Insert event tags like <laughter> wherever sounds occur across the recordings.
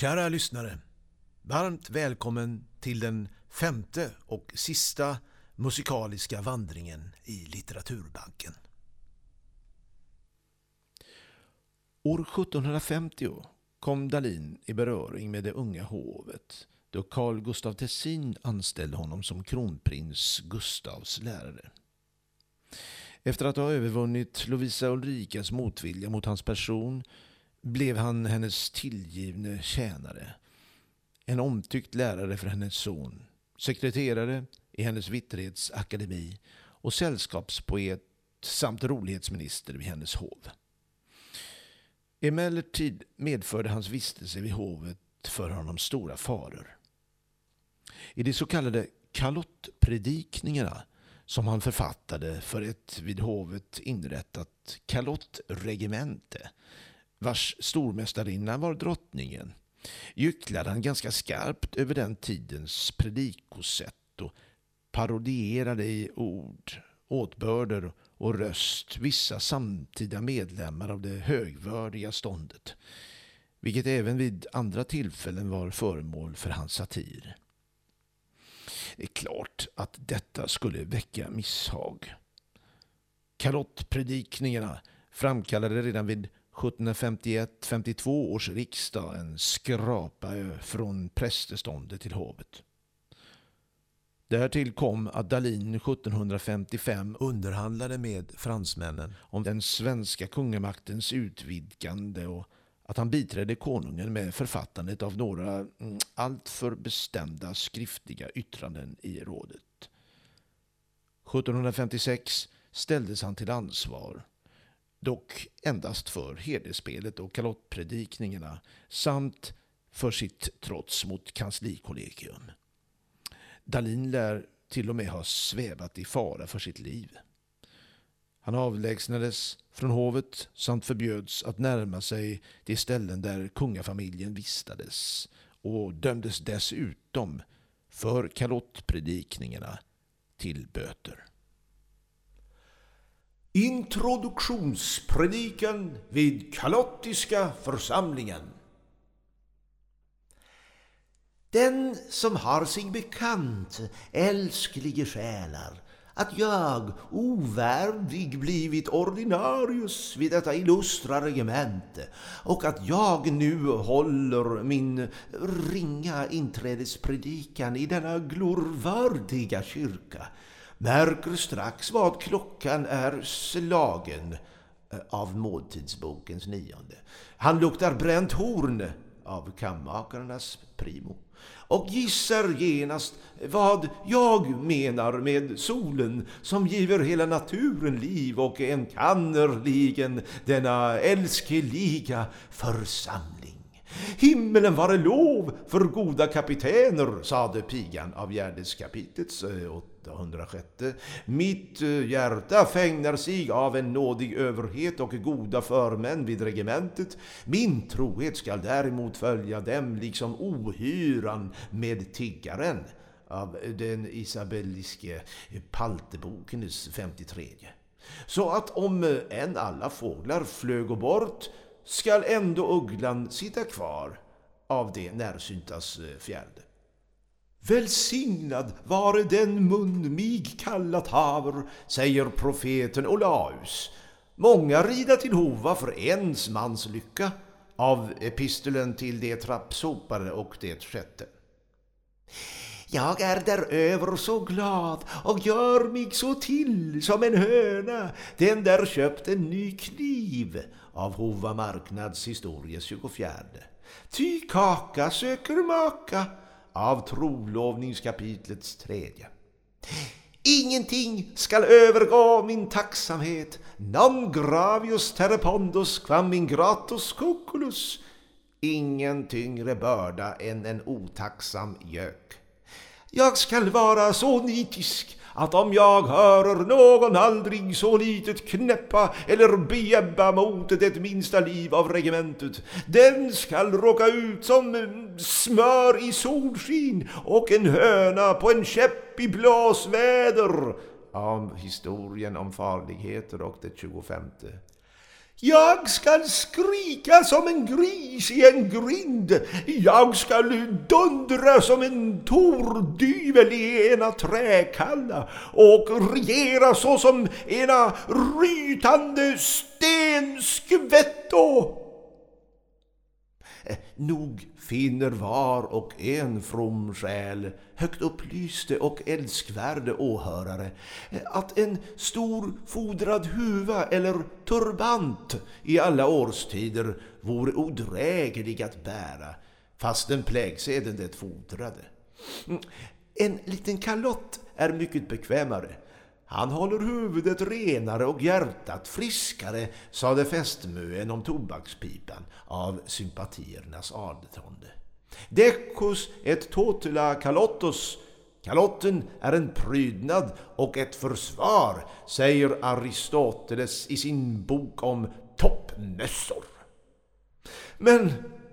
Kära lyssnare, varmt välkommen till den femte och sista musikaliska vandringen i litteraturbanken. År 1750 kom Dalin i beröring med det unga hovet då Carl Gustaf Tessin anställde honom som kronprins Gustavs lärare. Efter att ha övervunnit Lovisa Ulrikas motvilja mot hans person blev han hennes tillgivne tjänare. En omtyckt lärare för hennes son, sekreterare i hennes vitterhetsakademi och sällskapspoet samt rolighetsminister vid hennes hov. Emellertid medförde hans vistelse vid hovet för honom stora faror. I de så kallade kalottpredikningarna som han författade för ett vid hovet inrättat kalottregemente vars stormästarinna var drottningen gycklade han ganska skarpt över den tidens predikosätt och parodierade i ord, åtbörder och röst vissa samtida medlemmar av det högvördiga ståndet, vilket även vid andra tillfällen var föremål för hans satir. Det är klart att detta skulle väcka misshag. Kalottpredikningarna framkallade redan vid 1751-52 års riksdag en skrapa från prästeståndet till hovet. Därtill kom att Dalin 1755 underhandlade med fransmännen om den svenska kungamaktens utvidgande och att han biträdde konungen med författandet av några mm, alltför bestämda skriftliga yttranden i rådet. 1756 ställdes han till ansvar, dock endast för hederspelet och kalottpredikningarna samt för sitt trots mot kanslikollegium. Dalin lär till och med ha svävat i fara för sitt liv. Han avlägsnades från hovet samt förbjöds att närma sig de ställen där kungafamiljen vistades och dömdes dessutom för kalottpredikningarna till böter. Introduktionspredikan vid Kalottiska församlingen. Den som har sig bekant, älsklige själar, att jag, ovärdig, blivit ordinarius vid detta illustra regemente och att jag nu håller min ringa inträdespredikan i denna glorvördiga kyrka märker strax vad klockan är slagen eh, av måltidsbokens nionde. Han luktar bränt horn av kammakarnas primo och gissar genast vad jag menar med solen som giver hela naturen liv och enkannerligen denna älskeliga församling. Himmelen vare lov för goda kapitäner, sade pigan av Gärdeskapitets eh, 806. Mitt eh, hjärta fängnar sig av en nådig överhet och goda förmän vid regementet. Min trohet skall däremot följa dem liksom ohyran med tiggaren av den isabelliske Paltebokens 53. Så att om eh, än alla fåglar flög bort skall ändå ugglan sitta kvar av det närsyntas eh, fjärde. Välsignad vare den mun mig kallat haver, säger profeten Olaus. Många rida till Hova för ens mans lycka, av epistelen till det trappsopare och det sjätte. Jag är däröver så glad och gör mig så till som en höna, den där köpt en ny kniv av Hova marknads historie 24. Ty kaka söker maka av trolovningskapitlets tredje. Ingenting skall övergå min tacksamhet, non gravius terrepondos quam ingratus coculus. Ingen tyngre börda än en otacksam gök. Jag skall vara så nitisk att om jag hörer någon aldrig så litet knäppa eller bjäbba mot det minsta liv av regementet, den skall råka ut som smör i solskin och en höna på en käpp i blåsväder. Om historien om farligheter och det 25. Jag skall skrika som en gris i en grind. Jag skall dundra som en tordyvel i ena träkalla och regera såsom ena rytande stenskvätto. Eh, nog finner var och en from själ, högt upplyste och älskvärde åhörare, att en stor fodrad huva eller turbant i alla årstider vore odräglig att bära, fastän plägseden det fodrade. En liten kalott är mycket bekvämare, han håller huvudet renare och hjärtat friskare, sade fästmöen om tobakspipan av sympatiernas adetonde. Decus et totula kalottos Kalotten är en prydnad och ett försvar, säger Aristoteles i sin bok om toppmössor. Men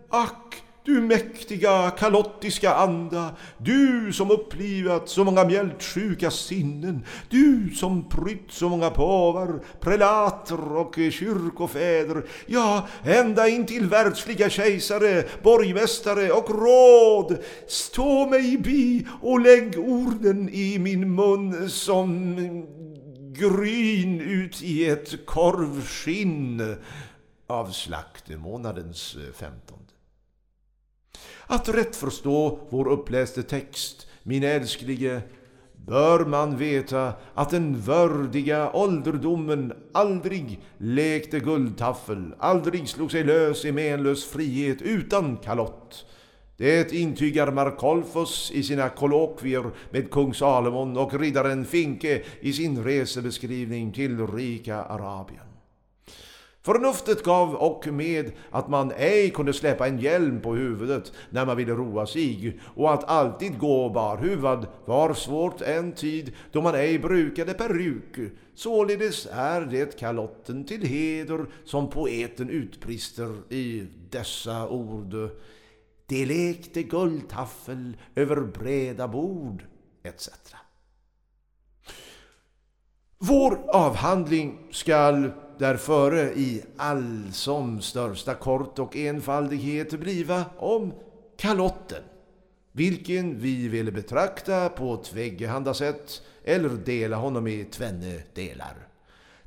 ack, du mäktiga kalottiska anda, du som upplivat så många mjältsjuka sinnen, du som prytt så många påvar, prelater och kyrkofäder, ja, ända in till världsliga kejsare, borgmästare och råd. Stå mig bi och lägg orden i min mun som gryn ut i ett korvskinn av slaktemånadens femtonde. Att rätt förstå vår uppläste text, min älsklige, bör man veta att den vördiga ålderdomen aldrig lekte guldtaffel, aldrig slog sig lös i menlös frihet utan kalott. Det intygar Markolfos i sina kolokvier med kung Salomon och riddaren Finke i sin resebeskrivning till rika Arabien. Förnuftet gav och med att man ej kunde släppa en hjälm på huvudet när man ville roa sig och att alltid gå barhuvad var svårt en tid då man ej brukade peruk. Således är det kalotten till heder som poeten utbrister i dessa ord. Det lekte guldtaffel över breda bord, etc. Vår avhandling skall därföre i all som största kort och enfaldighet bliva om kalotten, vilken vi ville betrakta på tväggehanda sätt eller dela honom i tvenne delar.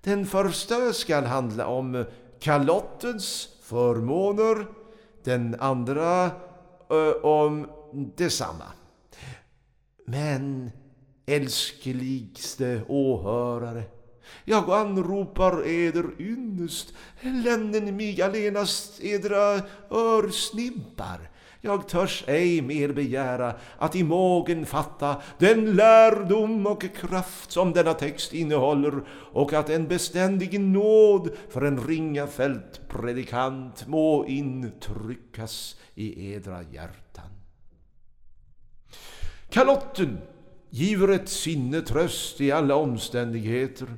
Den första skall handla om kalottens förmåner, den andra ö, om detsamma. Men älskligste åhörare, jag anropar eder ynnest, lännen mig allenast edra örsnibbar. Jag törs ej mer begära att i mågen fatta den lärdom och kraft som denna text innehåller och att en beständig nåd för en ringa fältpredikant må intryckas i edra hjärtan. Kalotten giver ett sinne tröst i alla omständigheter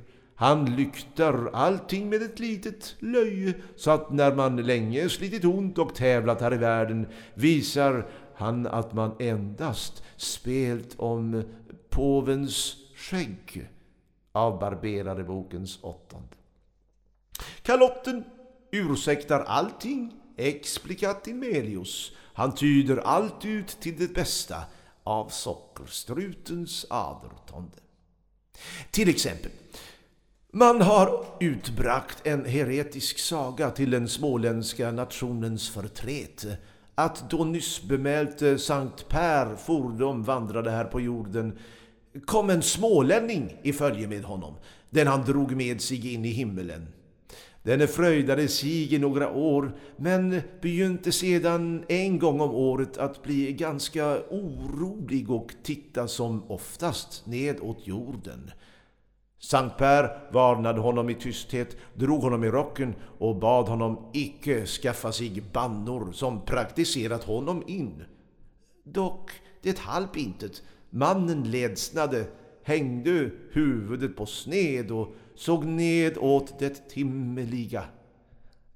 han lyktar allting med ett litet löje så att när man länge slitit ont och tävlat här i världen visar han att man endast spelt om påvens skägg av Barberare bokens åttonde. Kalotten ursäktar allting explicat in melius. Han tyder allt ut till det bästa av sockerstrutens adertonde. Till exempel man har utbrakt en heretisk saga till den småländska nationens förtret att då nyss bemälte Sankt Per fordom vandrade här på jorden kom en smålänning i följe med honom, den han drog med sig in i himmelen. Denne fröjdade sig i några år, men begynte sedan en gång om året att bli ganska orolig och titta som oftast ned åt jorden. Sankt Per varnade honom i tysthet, drog honom i rocken och bad honom icke skaffa sig bannor som praktiserat honom in. Dock, det halp intet. Mannen ledsnade, hängde huvudet på sned och såg ned åt det timmeliga.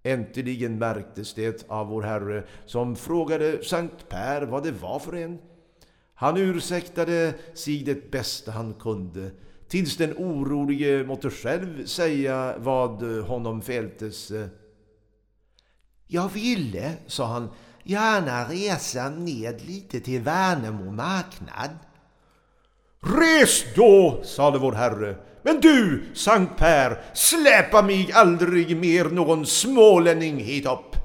Äntligen märktes det av vår Herre som frågade Sankt Per vad det var för en. Han ursäktade sig det bästa han kunde tills den orolige måtte själv säga vad honom fältes. Jag ville, sa han, gärna resa ned lite till Värnamo marknad. Res då, sade vår Herre, men du, Sankt Per, släpa mig aldrig mer någon smålänning hit upp.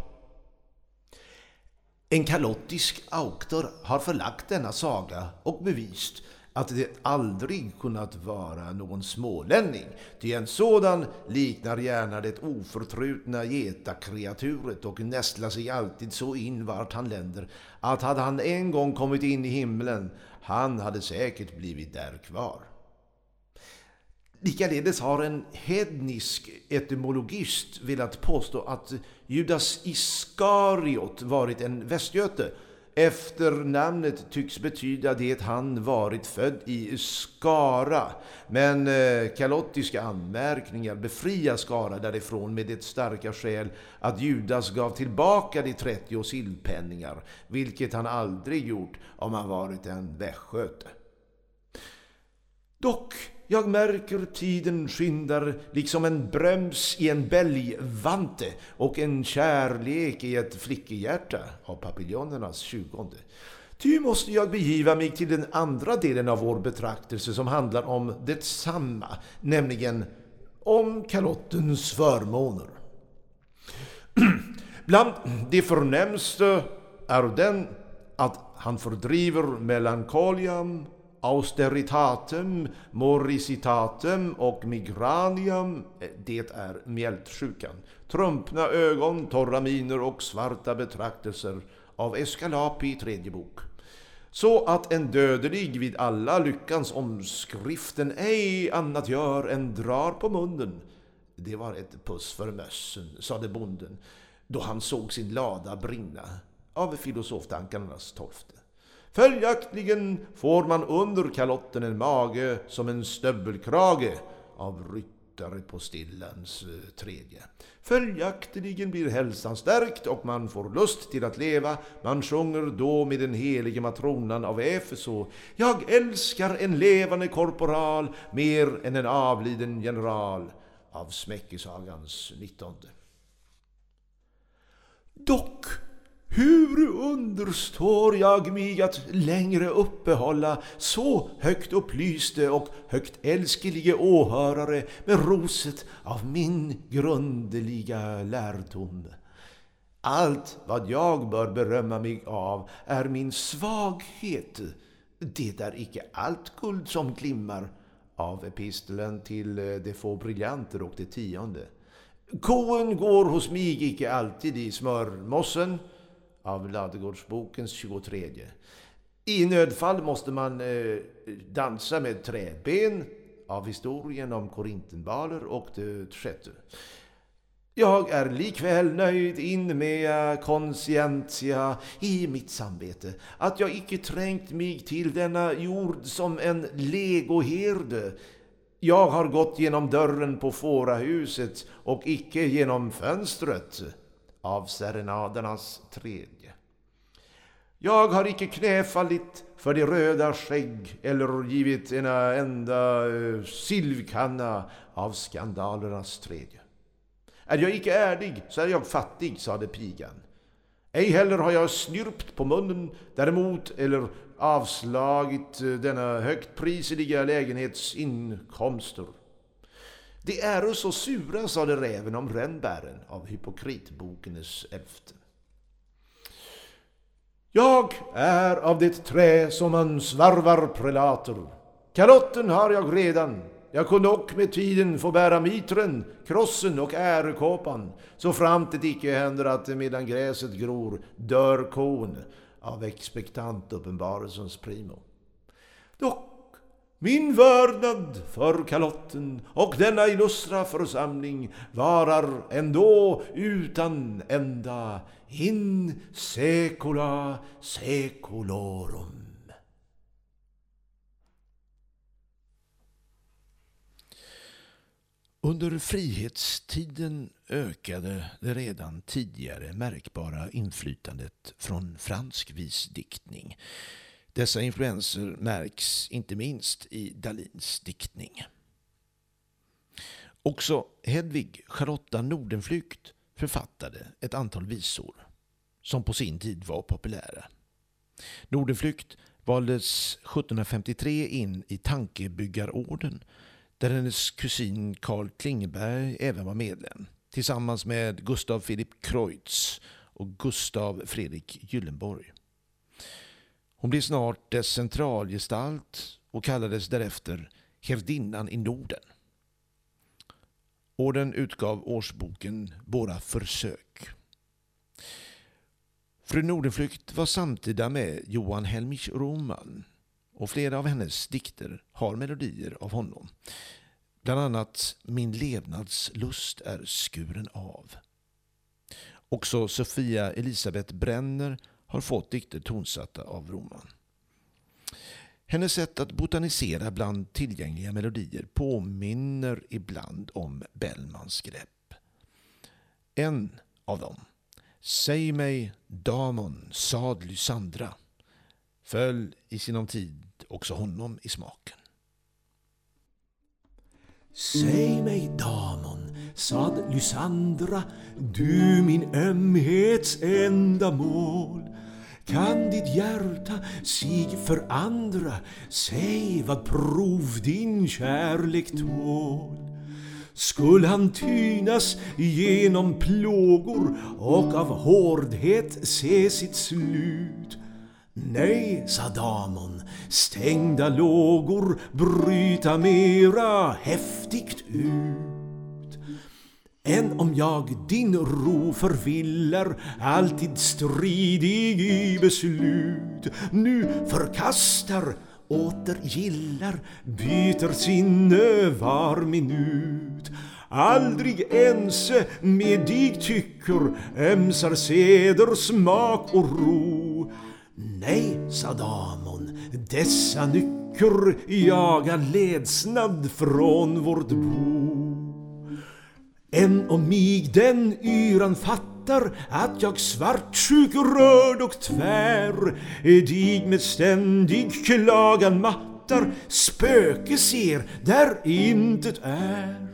En kalottisk auktor har förlagt denna saga och bevist att det aldrig kunnat vara någon smålänning, ty en sådan liknar gärna det oförtrutna getakreaturet och nästlar sig alltid så in vart han länder, att hade han en gång kommit in i himlen, han hade säkert blivit där kvar. Likaledes har en hednisk etymologist velat påstå att Judas Iskariot varit en västgöte. Efternamnet tycks betyda det han varit född i Skara. Men eh, kalottiska anmärkningar befriar Skara därifrån med det starka skäl att Judas gav tillbaka de 30 sillpenningar, vilket han aldrig gjort om han varit en västgöte. Dock jag märker tiden skyndar liksom en bröms i en bälgvante och en kärlek i ett flickehjärta av papiljonernas tjugonde. Ty måste jag begiva mig till den andra delen av vår betraktelse som handlar om detsamma, nämligen om kalottens förmåner. <clears throat> Bland de förnämsta är den att han fördriver melankolian austeritatem, moricitatem och migranium, eh, det är mjältsjukan. Trumpna ögon, torra miner och svarta betraktelser av Escalapi i tredje bok. Så att en dödelig vid alla lyckans omskriften ej annat gör än drar på munnen. Det var ett puss för mössen, sade bonden, då han såg sin lada brinna av filosoftankarnas tolfte. Följaktligen får man under kalotten en mage som en stövelkrage av ryttare på stillans eh, tredje. Följaktligen blir hälsan stärkt och man får lust till att leva. Man sjunger då med den helige matronan av Efeso. Jag älskar en levande korporal mer än en avliden general av Smäckesagans nittonde. Dock hur understår jag mig att längre uppehålla så högt upplyste och högt älskelige åhörare med roset av min grundliga lärdom? Allt vad jag bör berömma mig av är min svaghet. Det är icke allt guld som glimmar av epistolen till eh, de få briljanter och det tionde. Koen går hos mig icke alltid i smörmossen av Ladugårdsbokens 23. I nödfall måste man eh, dansa med träben av historien om korintenbaler och det sjätte. Jag är likväl nöjd in med conscientia i mitt samvete, att jag icke trängt mig till denna jord som en legoherde. Jag har gått genom dörren på fårahuset och icke genom fönstret av serenadernas tredje. Jag har icke knäfallit för de röda skägg eller givit en enda eh, silvkanna av skandalernas tredje. Är jag icke ärlig så är jag fattig, sade pigan. Ej heller har jag snyrpt på munnen däremot eller avslagit eh, denna högt prisliga lägenhets inkomster. De äro så sura, sade räven om rännbären av Hypokritbokenes elfte. Jag är av det trä som man svarvar prelater. Kalotten har jag redan. Jag kunde ock med tiden få bära mitren, krossen och ärekåpan, så framt det icke händer att medan gräset gror dör kon av expektant uppenbarelsens primo. Dock min vördnad för kalotten och denna illustra församling varar ändå utan ända in secula seculorum. Under frihetstiden ökade det redan tidigare märkbara inflytandet från fransk visdiktning dessa influenser märks inte minst i Dalins diktning. Också Hedvig Charlotta Nordenflykt författade ett antal visor som på sin tid var populära. Nordenflykt valdes 1753 in i Tankebyggarorden där hennes kusin Karl Klingberg även var medlem tillsammans med Gustav Philipp Kreutz och Gustav Fredrik Gyllenborg. Hon blev snart dess centralgestalt och kallades därefter Hävdinnan i Norden. Orden utgav årsboken Våra försök. Fru Nordenflykt var samtida med Johan Helmich Roman och flera av hennes dikter har melodier av honom. Bland annat Min levnadslust är skuren av. Också Sofia Elisabeth Brenner har fått dikter tonsatta av Roman. Hennes sätt att botanisera bland tillgängliga melodier påminner ibland om Bellmans grepp. En av dem, Säg mig Damon sad Lysandra, föll i sinom tid också honom i smaken. Säg mig Damon, sad Lysandra, du min ömhets enda mål. Kan ditt hjärta sig för andra, säg vad prov din kärlek tål. Skull han tynas genom plågor och av hårdhet se sitt slut Nej, sa Damon, stängda lågor bryta mera häftigt ut. Än om jag din ro förvillar, alltid stridig i beslut, nu förkastar, åter gillar, byter sinne var minut. Aldrig ense med dig tycker, ömsar seder, smak och ro. Nej, sa Damon, dessa nycker jaga ledsnad från vårt bo. Än om mig den yran fattar att jag svartsjuk, rörd och tvär dig med ständig klagan mattar spöke ser där intet är.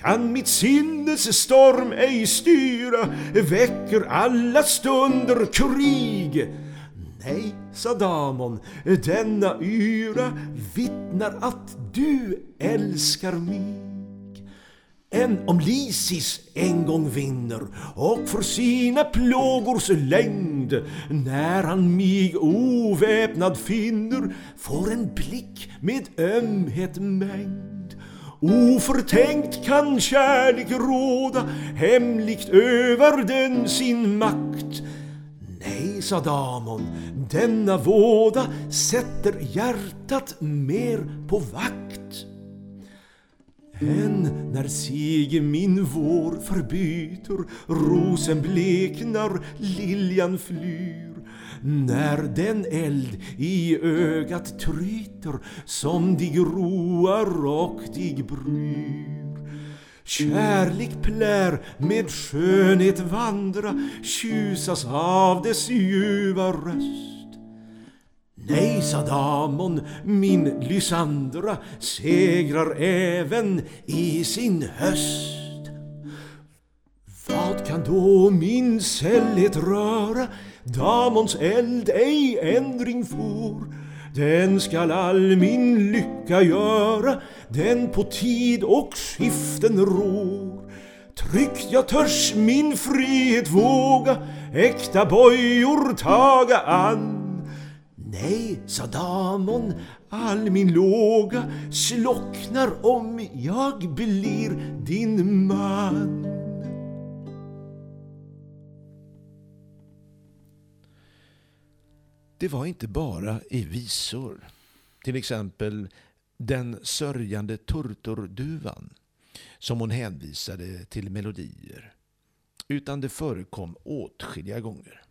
Kan mitt sinnes storm ej styra väcker alla stunder krig Nej, sa Damon, denna yra vittnar att du älskar mig. Än om Lisis en gång vinner och för sina plågors längd när han mig oväpnad finner får en blick med ömhet mängd. Oförtänkt kan kärlek råda hemligt över den sin makt Nej, sa Damon, denna våda sätter hjärtat mer på vakt. Än när sig min vår förbyter, rosen bleknar, liljan flyr. När den eld i ögat tryter som dig roar och dig bryr. Kärlek plär med skönhet vandra, tjusas av dess ljuva röst. Nej, sa Damon, min Lysandra segrar även i sin höst. Vad kan då min sällhet röra? Damons eld ej ändring for. Den skall all min lycka göra, den på tid och skiften rår. Tryggt jag törs min frihet våga, äkta bojor taga an. Nej, sa Damon, all min låga slocknar om jag blir din man. Det var inte bara i visor, till exempel Den sörjande turturduvan, som hon hänvisade till melodier, utan det förekom åtskilliga gånger.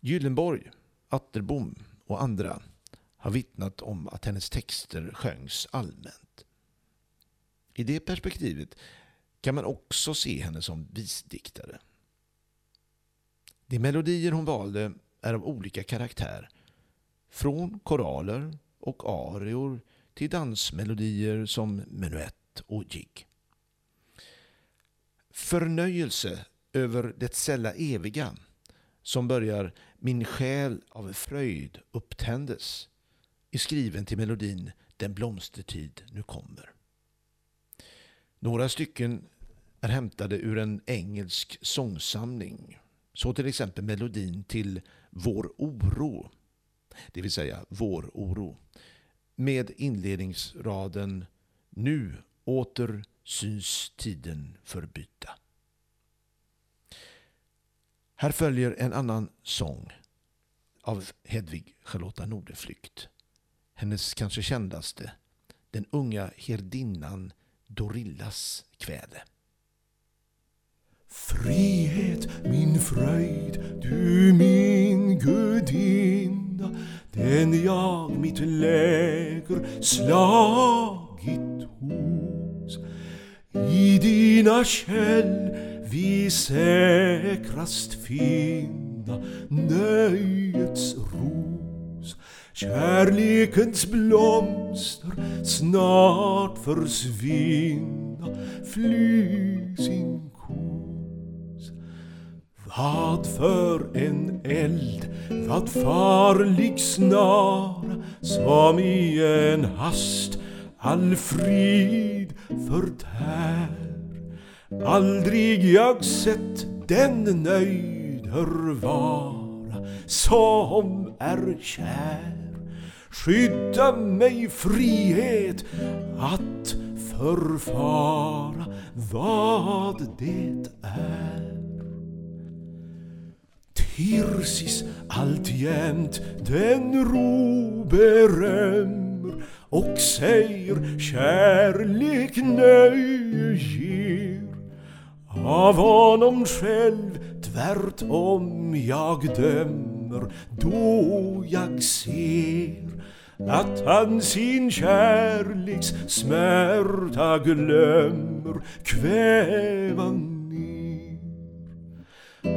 Gyllenborg, Atterbom och andra har vittnat om att hennes texter sjöngs allmänt. I det perspektivet kan man också se henne som visdiktare. De melodier hon valde är av olika karaktär. Från koraler och arior till dansmelodier som menuett och jig. Förnöjelse över det sälla eviga som börjar min själ av fröjd upptändes är skriven till melodin Den blomstertid nu kommer. Några stycken är hämtade ur en engelsk sångsamling. Så till exempel melodin till Vår oro, det vill säga Vår oro, med inledningsraden Nu åter syns tiden förbyta. Här följer en annan sång av Hedvig Charlotta Nordeflykt. Hennes kanske kändaste, den unga herdinnan Dorillas kväde. Frihet, min fröjd, du min gudinna den jag mitt läger slagit hos. I dina käll vi säkrast finna nöjets ros. Kärlekens blomster snart försvinna, fly sin kos. Vad för en eld, vad farlig snara som i en hast all frid förtär. Aldrig jag sett den nöjder vara som är kär. Skydda mig frihet att förfara vad det är. Tirsis alltjämt den ro berömmer och säger kärlek nöje. Av honom själv tvärtom jag dömer då jag ser att han sin kärleks smärta glömmer kväva ner.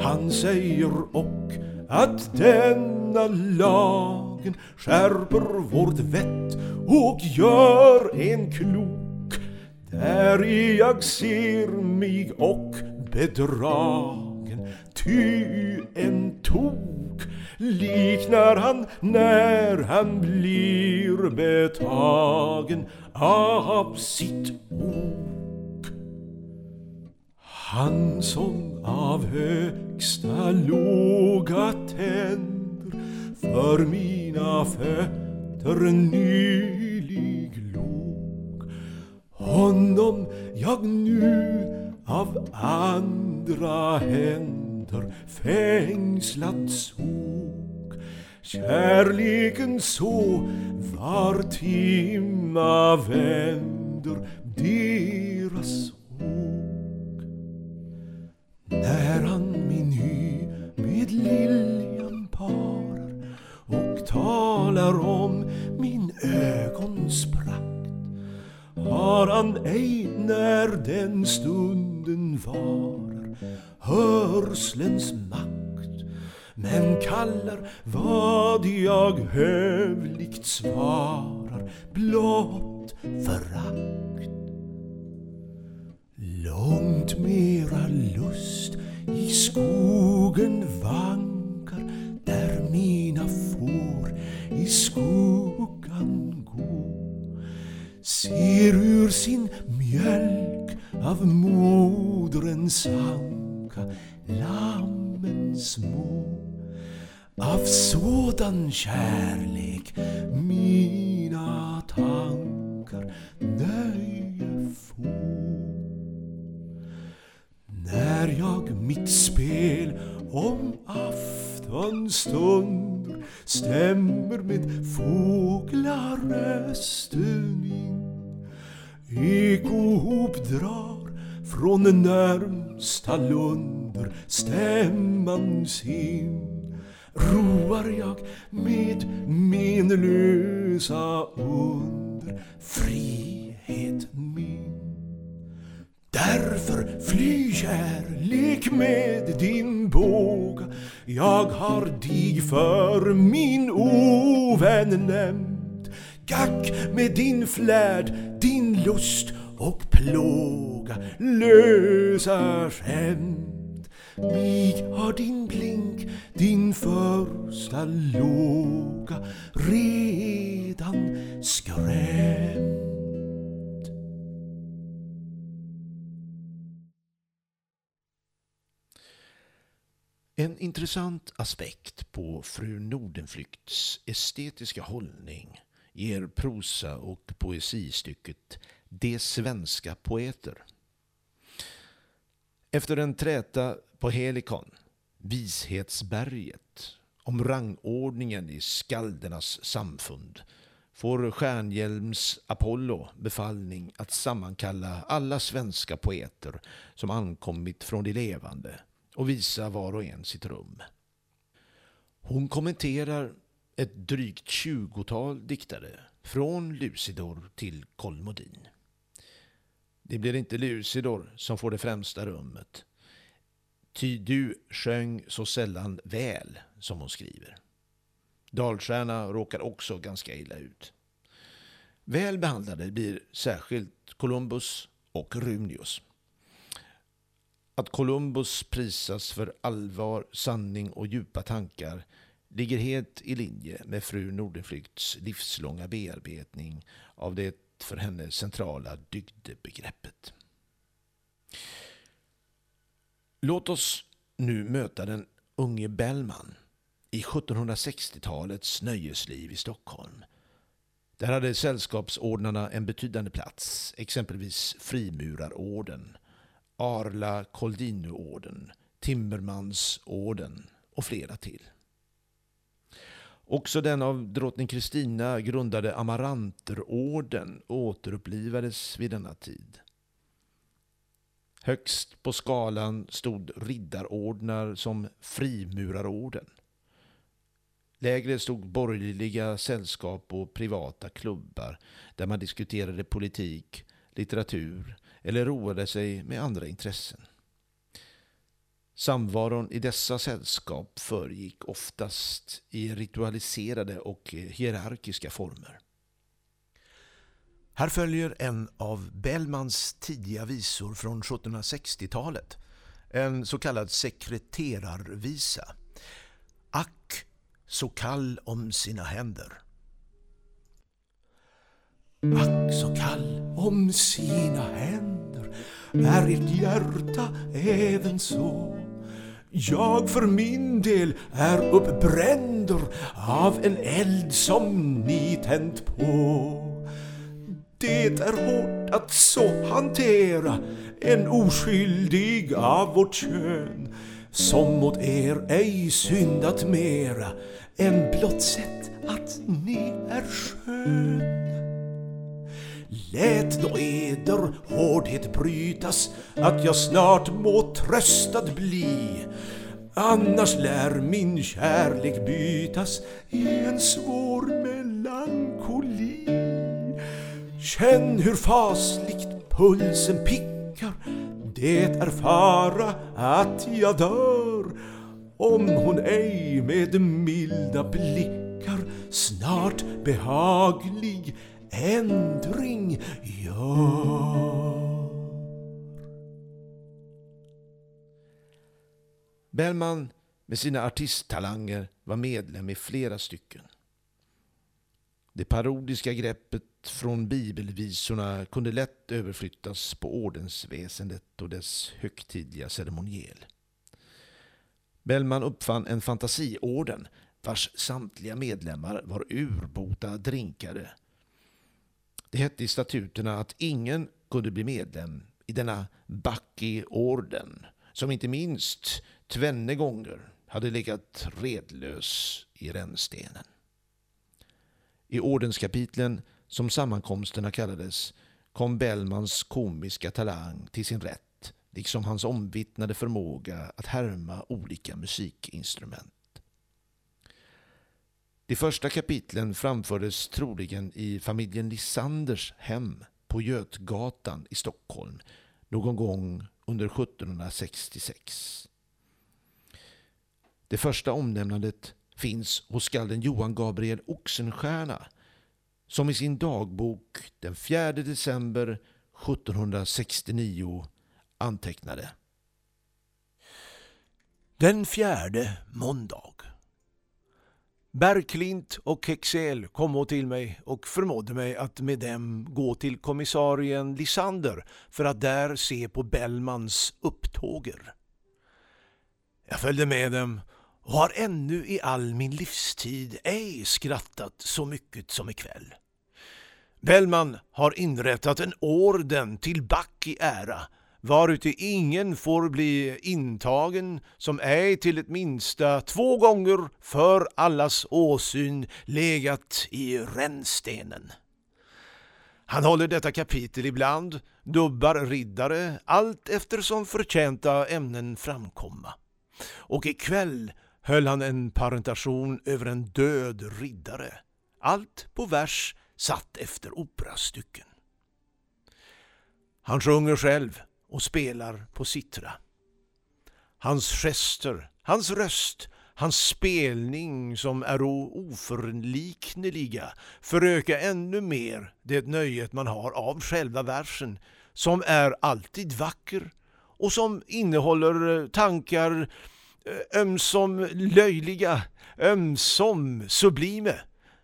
Han säger och att denna lagen skärper vårt vett och gör en klok där jag ser mig och bedragen ty en tok liknar han när han blir betagen av sitt ok. Han som av högsta låga tänder för mina fötter nyr. Honom jag nu av andra händer fängslat såg. Kärleken så var timma vänder deras åg. När han min hy med liljan parar och talar om har han ej när den stunden varar hörslens makt men kallar vad jag hövligt svarar blott förakt. Långt mera lust i skogen vankar där mina får i skogen ser ur sin mjölk av moderns anka lammen små. Av sådan kärlek mina tankar nöje få. När jag mitt spel om aftonstunder stämmer med fåglarösten in. Ekohop drar från närmsta lunder stämmans sin. Roar jag med menlösa under frihet min. Därför fly kärlek med din båga jag har dig för min ovän nämnt. Gack med din flärd, din lust och plåga lösa skämt. Mig har din blink, din första låga redan skrämt. En intressant aspekt på fru Nordenflykts estetiska hållning ger prosa och poesistycket de svenska poeter. Efter en träta på Helikon, Vishetsberget, om rangordningen i skaldernas samfund får Stjärnhjälms Apollo befallning att sammankalla alla svenska poeter som ankommit från de levande och visa var och en sitt rum. Hon kommenterar ett drygt tjugotal diktare från Lucidor till Kolmodin. Det blir inte Lucidor som får det främsta rummet. Ty du sjöng så sällan väl, som hon skriver. Dalstjärna råkar också ganska illa ut. Väl behandlade blir särskilt Columbus och Runius. Att Columbus prisas för allvar, sanning och djupa tankar ligger helt i linje med fru Nordenflykts livslånga bearbetning av det för henne centrala dygdebegreppet. Låt oss nu möta den unge Bellman i 1760-talets nöjesliv i Stockholm. Där hade sällskapsordnarna en betydande plats, exempelvis Frimurarorden Arla Koldinoorden, Timmermansorden och flera till. Också den av drottning Kristina grundade Amaranterorden återupplivades vid denna tid. Högst på skalan stod riddarordnar som Frimurarorden. Lägre stod borgerliga sällskap och privata klubbar där man diskuterade politik, litteratur, eller roade sig med andra intressen. Samvaron i dessa sällskap föregick oftast i ritualiserade och hierarkiska former. Här följer en av Bellmans tidiga visor från 1760-talet. En så kallad sekreterarvisa. Ack, så kall om sina händer. Ack så kall om sina händer är ert hjärta även så. Jag för min del är uppbränder av en eld som ni tänt på. Det är hårt att så hantera en oskyldig av vårt kön som mot er ej syndat mera än blott sett att ni är skön. Lät då eder hårdhet brytas att jag snart må tröstad bli. Annars lär min kärlek bytas i en svår melankoli. Känn hur fasligt pulsen pickar. Det är fara att jag dör om hon ej med milda blickar snart behaglig ändring gör. Bellman med sina artisttalanger var medlem i flera stycken. Det parodiska greppet från bibelvisorna kunde lätt överflyttas på ordensväsendet och dess högtidliga ceremoniel. Bellman uppfann en fantasiorden vars samtliga medlemmar var urbota drinkare det hette i statuterna att ingen kunde bli medlem i denna Backi-orden som inte minst tvenne gånger hade legat redlös i rännstenen. I ordenskapitlen, som sammankomsterna kallades, kom Bellmans komiska talang till sin rätt, liksom hans omvittnade förmåga att härma olika musikinstrument. De första kapitlen framfördes troligen i familjen Lissanders hem på Götgatan i Stockholm någon gång under 1766. Det första omnämnandet finns hos skalden Johan Gabriel Oxenstierna som i sin dagbok den 4 december 1769 antecknade. Den fjärde måndag. Bergklint och Hexel kom till mig och förmådde mig att med dem gå till kommissarien Lisander för att där se på Bellmans upptåger. Jag följde med dem och har ännu i all min livstid ej skrattat så mycket som ikväll. Bellman har inrättat en orden till Back i ära varuti ingen får bli intagen som ej till ett minsta två gånger för allas åsyn legat i rännstenen. Han håller detta kapitel ibland, dubbar riddare, allt eftersom förtjänta ämnen framkomma. Och ikväll höll han en parentation över en död riddare. Allt på vers satt efter operastycken. Han sjunger själv och spelar på sittra. Hans gester, hans röst, hans spelning som är oförlikneliga föröka ännu mer det nöjet man har av själva versen som är alltid vacker och som innehåller eh, tankar eh, ömsom löjliga, ömsom sublime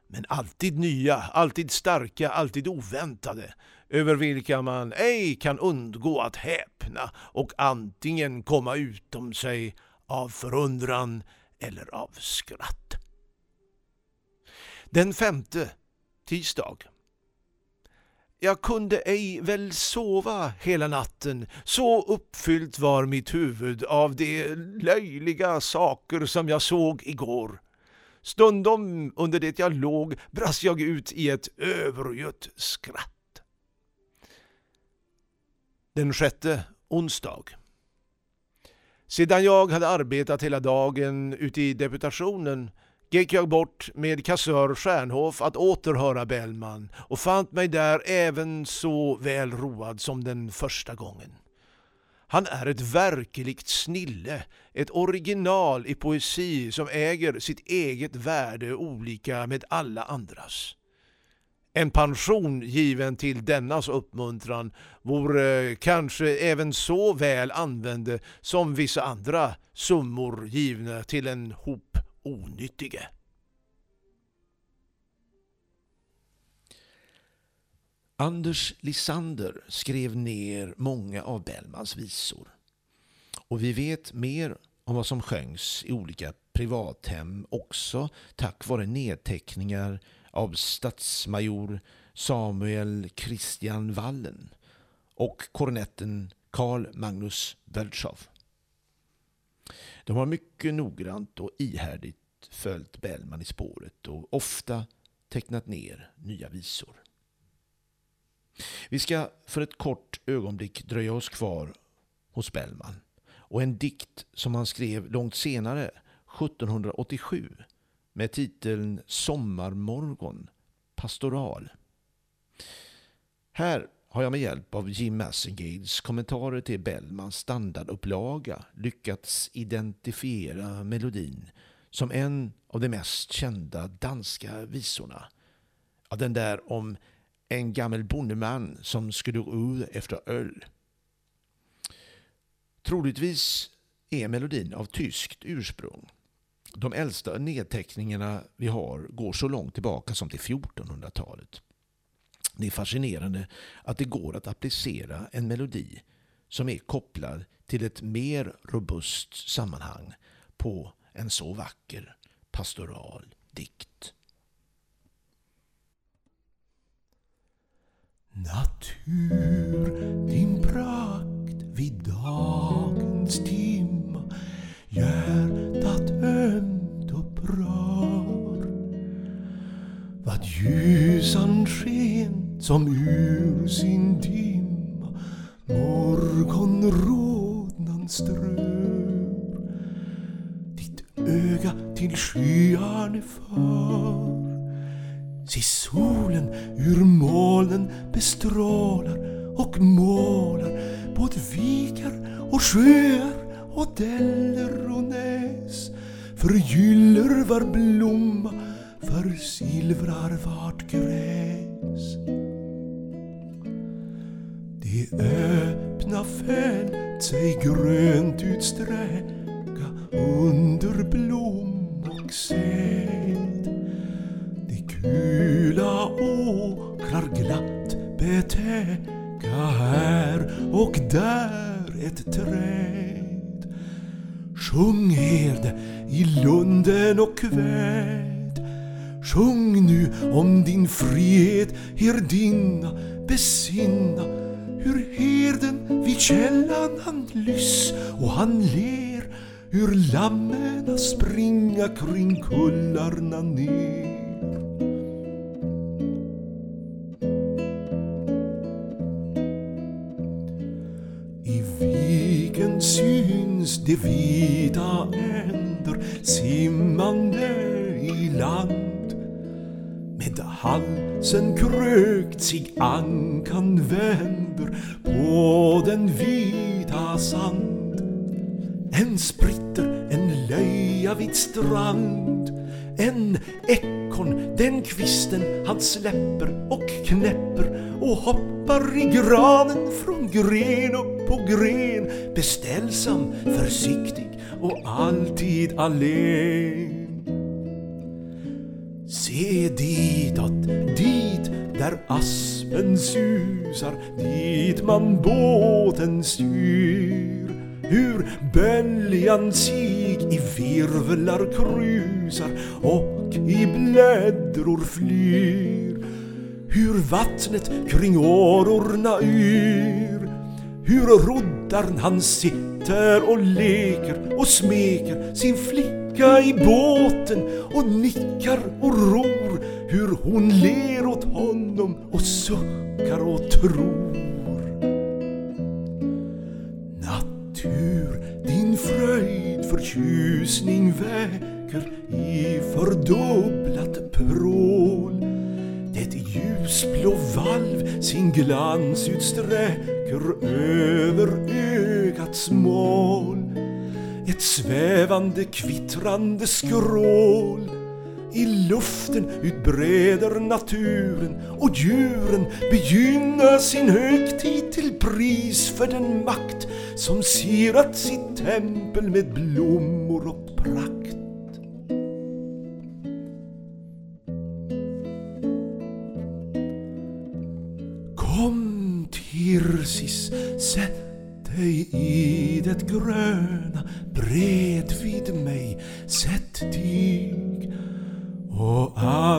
men alltid nya, alltid starka, alltid oväntade över vilka man ej kan undgå att häpna och antingen komma utom sig av förundran eller av skratt. Den femte, tisdag. Jag kunde ej väl sova hela natten, så uppfyllt var mitt huvud av de löjliga saker som jag såg igår. Stundom under det jag låg brast jag ut i ett övergött skratt. Den sjätte, onsdag. Sedan jag hade arbetat hela dagen ute i deputationen gick jag bort med kassör Stjärnhof att återhöra Bellman och fann mig där även så väl road som den första gången. Han är ett verkligt snille, ett original i poesi som äger sitt eget värde olika med alla andras. En pension given till dennas uppmuntran vore eh, kanske även så väl använde som vissa andra summor givna till en hop onyttige. Anders Lisander skrev ner många av Bellmans visor. Och vi vet mer om vad som sjöngs i olika privathem också tack vare nedteckningar av statsmajor Samuel Christian Wallen och kornetten Carl Magnus Bertschow. De har mycket noggrant och ihärdigt följt Bellman i spåret och ofta tecknat ner nya visor. Vi ska för ett kort ögonblick dröja oss kvar hos Bellman och en dikt som han skrev långt senare, 1787, med titeln Sommarmorgon pastoral. Här har jag med hjälp av Jim Massengades kommentarer till Bellmans standardupplaga lyckats identifiera melodin som en av de mest kända danska visorna. Ja, den där om en gammal bondeman som skulle ut efter öl. Troligtvis är melodin av tyskt ursprung. De äldsta nedteckningarna vi har går så långt tillbaka som till 1400-talet. Det är fascinerande att det går att applicera en melodi som är kopplad till ett mer robust sammanhang på en så vacker pastoral dikt. Natur, som ur sin dimma morgonrodnan strör. Ditt öga till skyarne för. Se solen ur molnen bestrålar och målar både vikar och sjöar och däller och näs förgyller var blomma, försilvrar vart gräs. Det öppna fält sig grönt utsträcka under blom och säd. De kula åkrar glatt betäcka här och där ett träd. Sjung herde, i lunden och kväd. Sjung nu om din frihet, herdinna, besinna hur herden vid källan han lyss och han ler hur lammen springa kring kullarna ner. I viken syns de vita änder simmande i land. Med halsen krökt sig ankan vänd händer på den vita sand. En spritter, en löja vid strand. En ekorn, den kvisten han släpper och knäpper och hoppar i granen från gren upp på gren beställsam, försiktig och alltid allen. Se ditåt, dit där aspen susar, dit man båten styr. Hur böljan sig i virvlar krusar och i bläddror flyr. Hur vattnet kring årorna yr. Hur roddaren han sitter och leker och smeker sin flicka i båten och nickar och ror. Hur hon ler åt honom och suckar och tror. Natur, din fröjd förtjusning väcker i fördubblat prål. Det ljusblå valv sin glans utsträcker över ögats mål. Ett svävande kvittrande skrål. I luften utbreder naturen och djuren begynna sin högtid till pris för den makt som sirat sitt tempel med blommor och prakt. Kom Tirsis, sätt dig i det gröna bredvid mig, sätt dig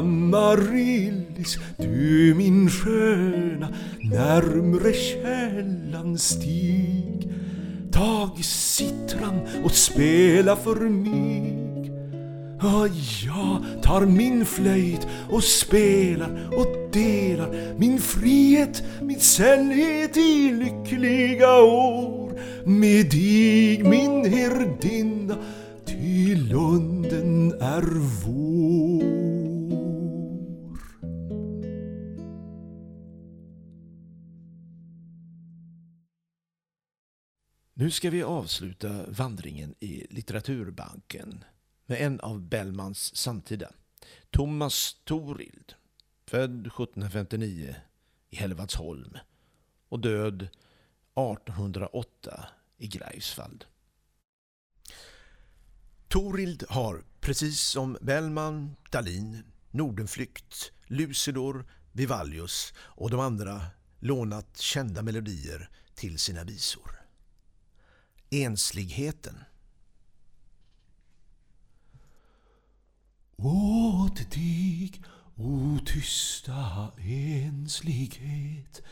Amaryllis, du min sköna, närmre källan stig. Tag i sittran och spela för mig. Jag tar min flöjt och spelar och delar min frihet, min sällhet i lyckliga år med dig, min herdinna, ty lunden är vår. Nu ska vi avsluta vandringen i litteraturbanken med en av Bellmans samtida, Thomas Torild, född 1759 i Hällevadsholm och död 1808 i Greifswald. Torild har, precis som Bellman, Dalin, Nordenflykt, Lucidor, Vivallius och de andra lånat kända melodier till sina visor. Ensligheten Åt dig, o tysta enslighet,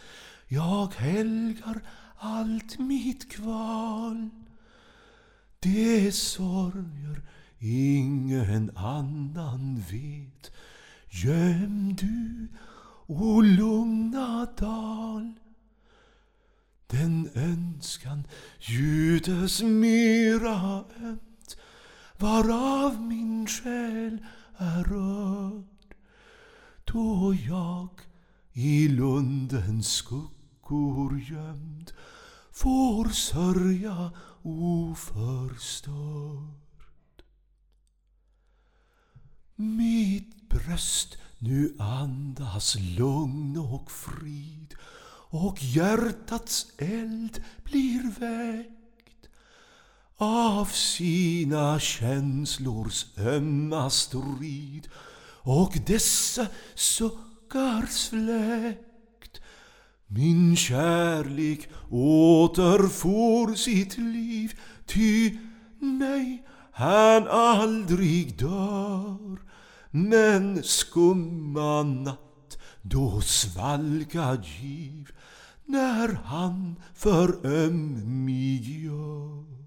jag helgar allt mitt kval. Det sorger ingen annan vet. Göm du, o lugna dal. Den önskan ljudes mera ömt varav min själ är rörd då jag i lundens skuggor gömd får sörja oförstörd. Mitt bröst nu andas lugn och frid och hjärtats eld blir väckt av sina känslors ömma strid och dessa suckars fläkt. Min kärlek återfår sitt liv, ty nej, han aldrig dör. Men skumma natt, då svalkad giv, när han för ömmig gör.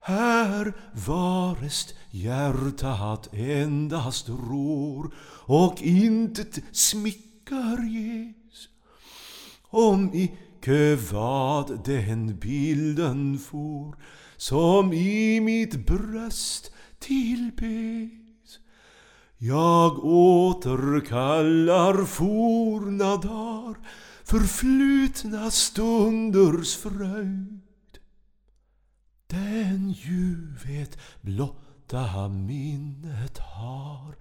Här varest hjärtat endast rår och intet smickar ges. Om icke vad den bilden får som i mitt bröst tillbes. Jag återkallar forna dagar, förflutna stunders fröjd. Den ljuvhet blotta minnet har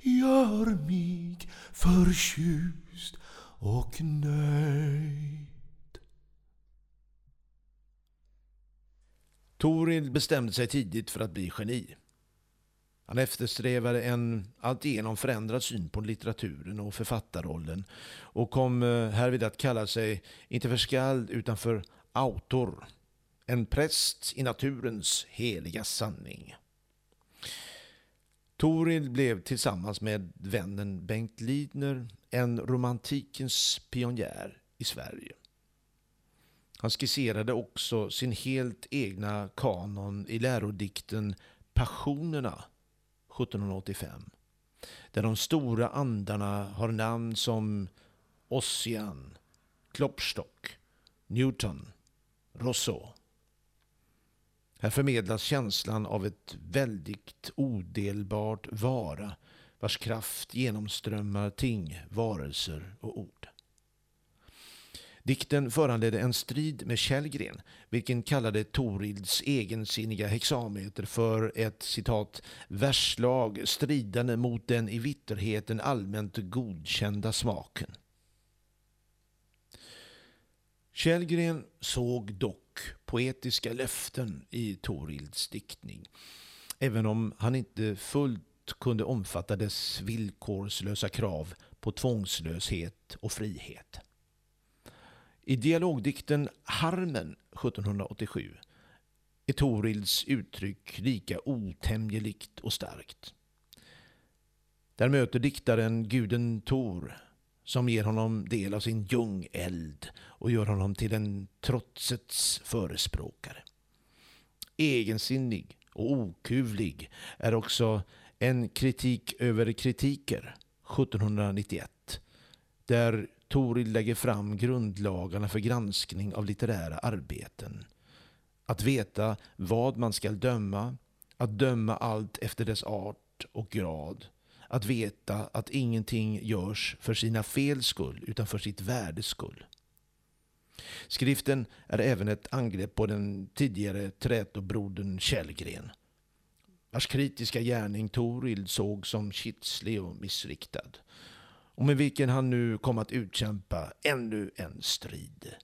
gör mig förtjust och nöjd. Toril bestämde sig tidigt för att bli geni. Han eftersträvade en alltigenom förändrad syn på litteraturen och författarrollen och kom eh, härvid att kalla sig inte för skald utan för autor. En präst i naturens heliga sanning. Toril blev tillsammans med vännen Bengt Lidner en romantikens pionjär i Sverige. Han skisserade också sin helt egna kanon i lärodikten Passionerna 1785. Där de stora andarna har namn som Ossian, Klopstock, Newton, Rousseau. Här förmedlas känslan av ett väldigt odelbart vara vars kraft genomströmmar ting, varelser och ord. Dikten föranledde en strid med Källgren, vilken kallade Torilds egensinniga hexameter för ett citat verslag stridande mot den i vitterheten allmänt godkända smaken. Källgren såg dock poetiska löften i Torilds diktning, även om han inte fullt kunde omfatta dess villkorslösa krav på tvångslöshet och frihet. I dialogdikten Harmen 1787 är Torilds uttryck lika otämjeligt och starkt. Där möter diktaren guden Tor som ger honom del av sin ljungeld och gör honom till en trotsets förespråkare. Egensinnig och okuvlig är också en kritik över kritiker 1791 där Toril lägger fram grundlagarna för granskning av litterära arbeten. Att veta vad man skall döma, att döma allt efter dess art och grad. Att veta att ingenting görs för sina fels skull utan för sitt värdes skull. Skriften är även ett angrepp på den tidigare trätobrodern Källgren vars kritiska gärning Torild såg som kitslig och missriktad och med vilken han nu kom att utkämpa ännu en strid.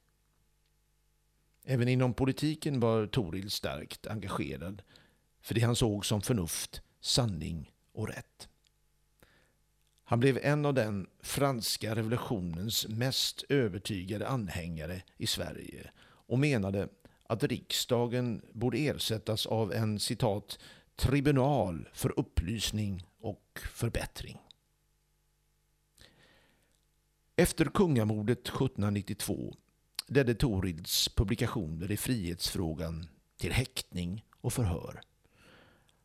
Även inom politiken var Toril starkt engagerad för det han såg som förnuft, sanning och rätt. Han blev en av den franska revolutionens mest övertygade anhängare i Sverige och menade att riksdagen borde ersättas av en citat tribunal för upplysning och förbättring. Efter kungamordet 1792 ledde Torilds publikationer i frihetsfrågan till häktning och förhör.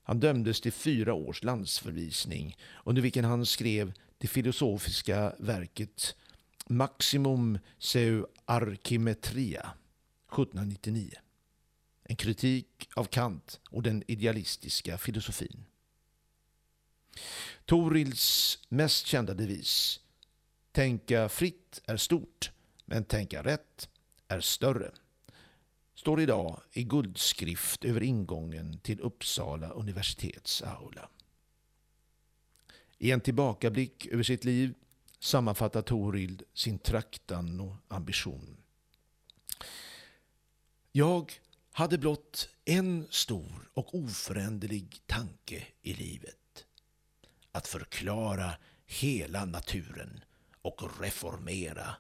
Han dömdes till fyra års landsförvisning under vilken han skrev det filosofiska verket Maximum seu archimetria 1799. En kritik av Kant och den idealistiska filosofin. Torilds mest kända devis Tänka fritt är stort, men tänka rätt är större. Står idag i guldskrift över ingången till Uppsala universitets aula. I en tillbakablick över sitt liv sammanfattar Torild sin traktan och ambition. Jag hade blott en stor och oföränderlig tanke i livet. Att förklara hela naturen och reformera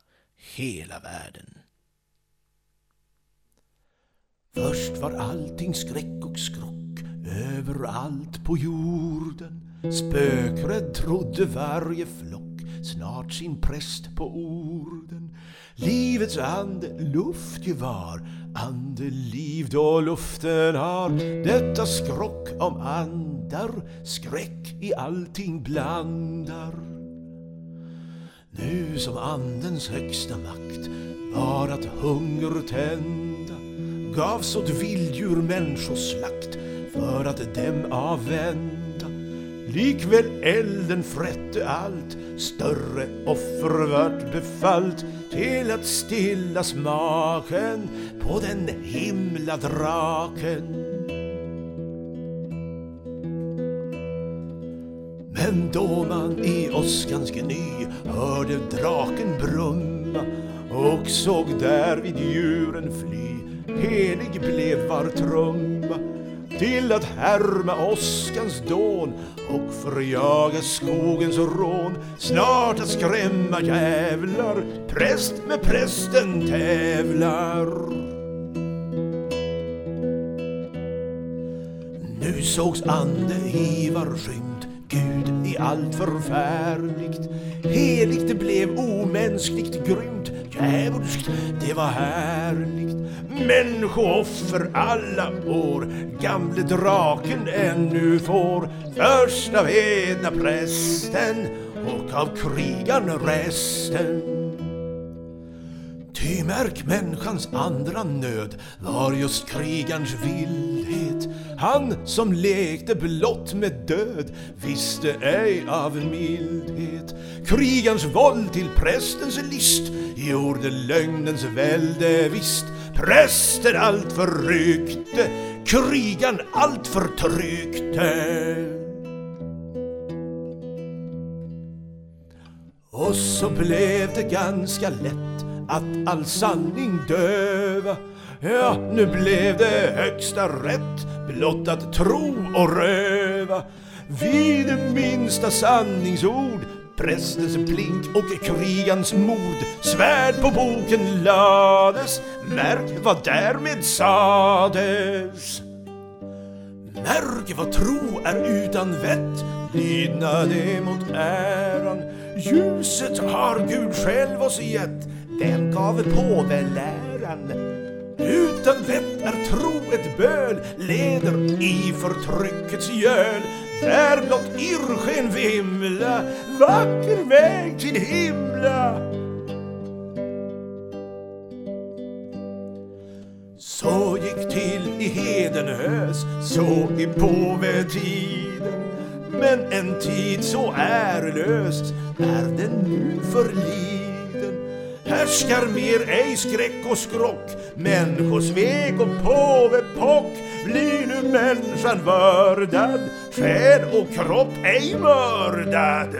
hela världen. Först var allting skräck och skrock överallt på jorden. Spökrädd trodde varje flock snart sin präst på orden. Livets ande luftgevär, andeliv då luften har detta skrock om andar, skräck i allting blandar. Nu som andens högsta makt var att hunger tända gavs åt vilddjur människoslakt för att dem avvända. Likväl elden frätte allt, större offer vart befallt till att stilla smaken på den himla draken. Men då man i åskans gny hörde draken brumma och såg därvid djuren fly, helig blev var trumma till att härma åskans dån och förjaga skogens rån. Snart att skrämma jävlar, präst med prästen tävlar. Nu sågs ande Ivar skymt, Gud i allt förfärligt. Heligt det blev omänskligt grymt, djävulskt det var härligt. Människooffer alla år, gamle draken ännu får först av hedna prästen och av krigan resten. Ty märk människans andra nöd var just krigarns vildhet. Han som lekte blott med död visste ej av mildhet. Krigarns våld till prästens list gjorde lögnens välde visst. Prästen allt förryckte, krigan allt förtryckte. Och så blev det ganska lätt att all sanning döva. Ja, nu blev det högsta rätt blott att tro och röva. Vid minsta sanningsord prästens plink och krigans mod svärd på boken lades märk vad därmed sades. Märk vad tro är utan vett lydnad emot äran Ljuset har Gud själv oss gett den gav påveläran utan vett är tro ett böl leder i förtryckets göl. Där blott irrsken vimla vacker väg till himla. Så gick till i Hedenhös, så i påvetiden. Men en tid så ärelös är den nu förliden Härskar mer ej skräck och skrock. Människosvek och påvepock Blir nu människan vördad Själ och kropp ej mördad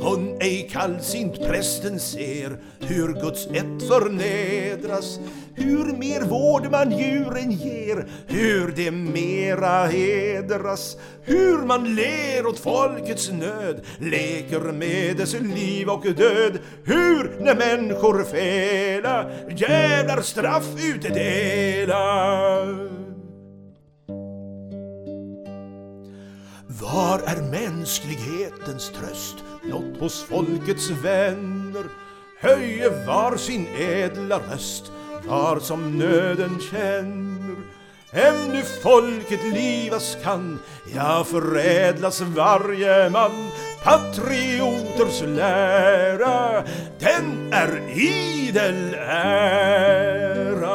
hon ej kallsint prästen ser hur Guds ett förnedras hur mer vård man djuren ger hur det mera hedras hur man ler åt folkets nöd leker med dess liv och död hur när människor fela jävlar straff utdela Var är mänsklighetens tröst? Blott hos folkets vänner höje var sin ädla röst var som nöden känner. Ännu folket livas kan, ja förädlas varje man. Patrioters lära, den är idel ära.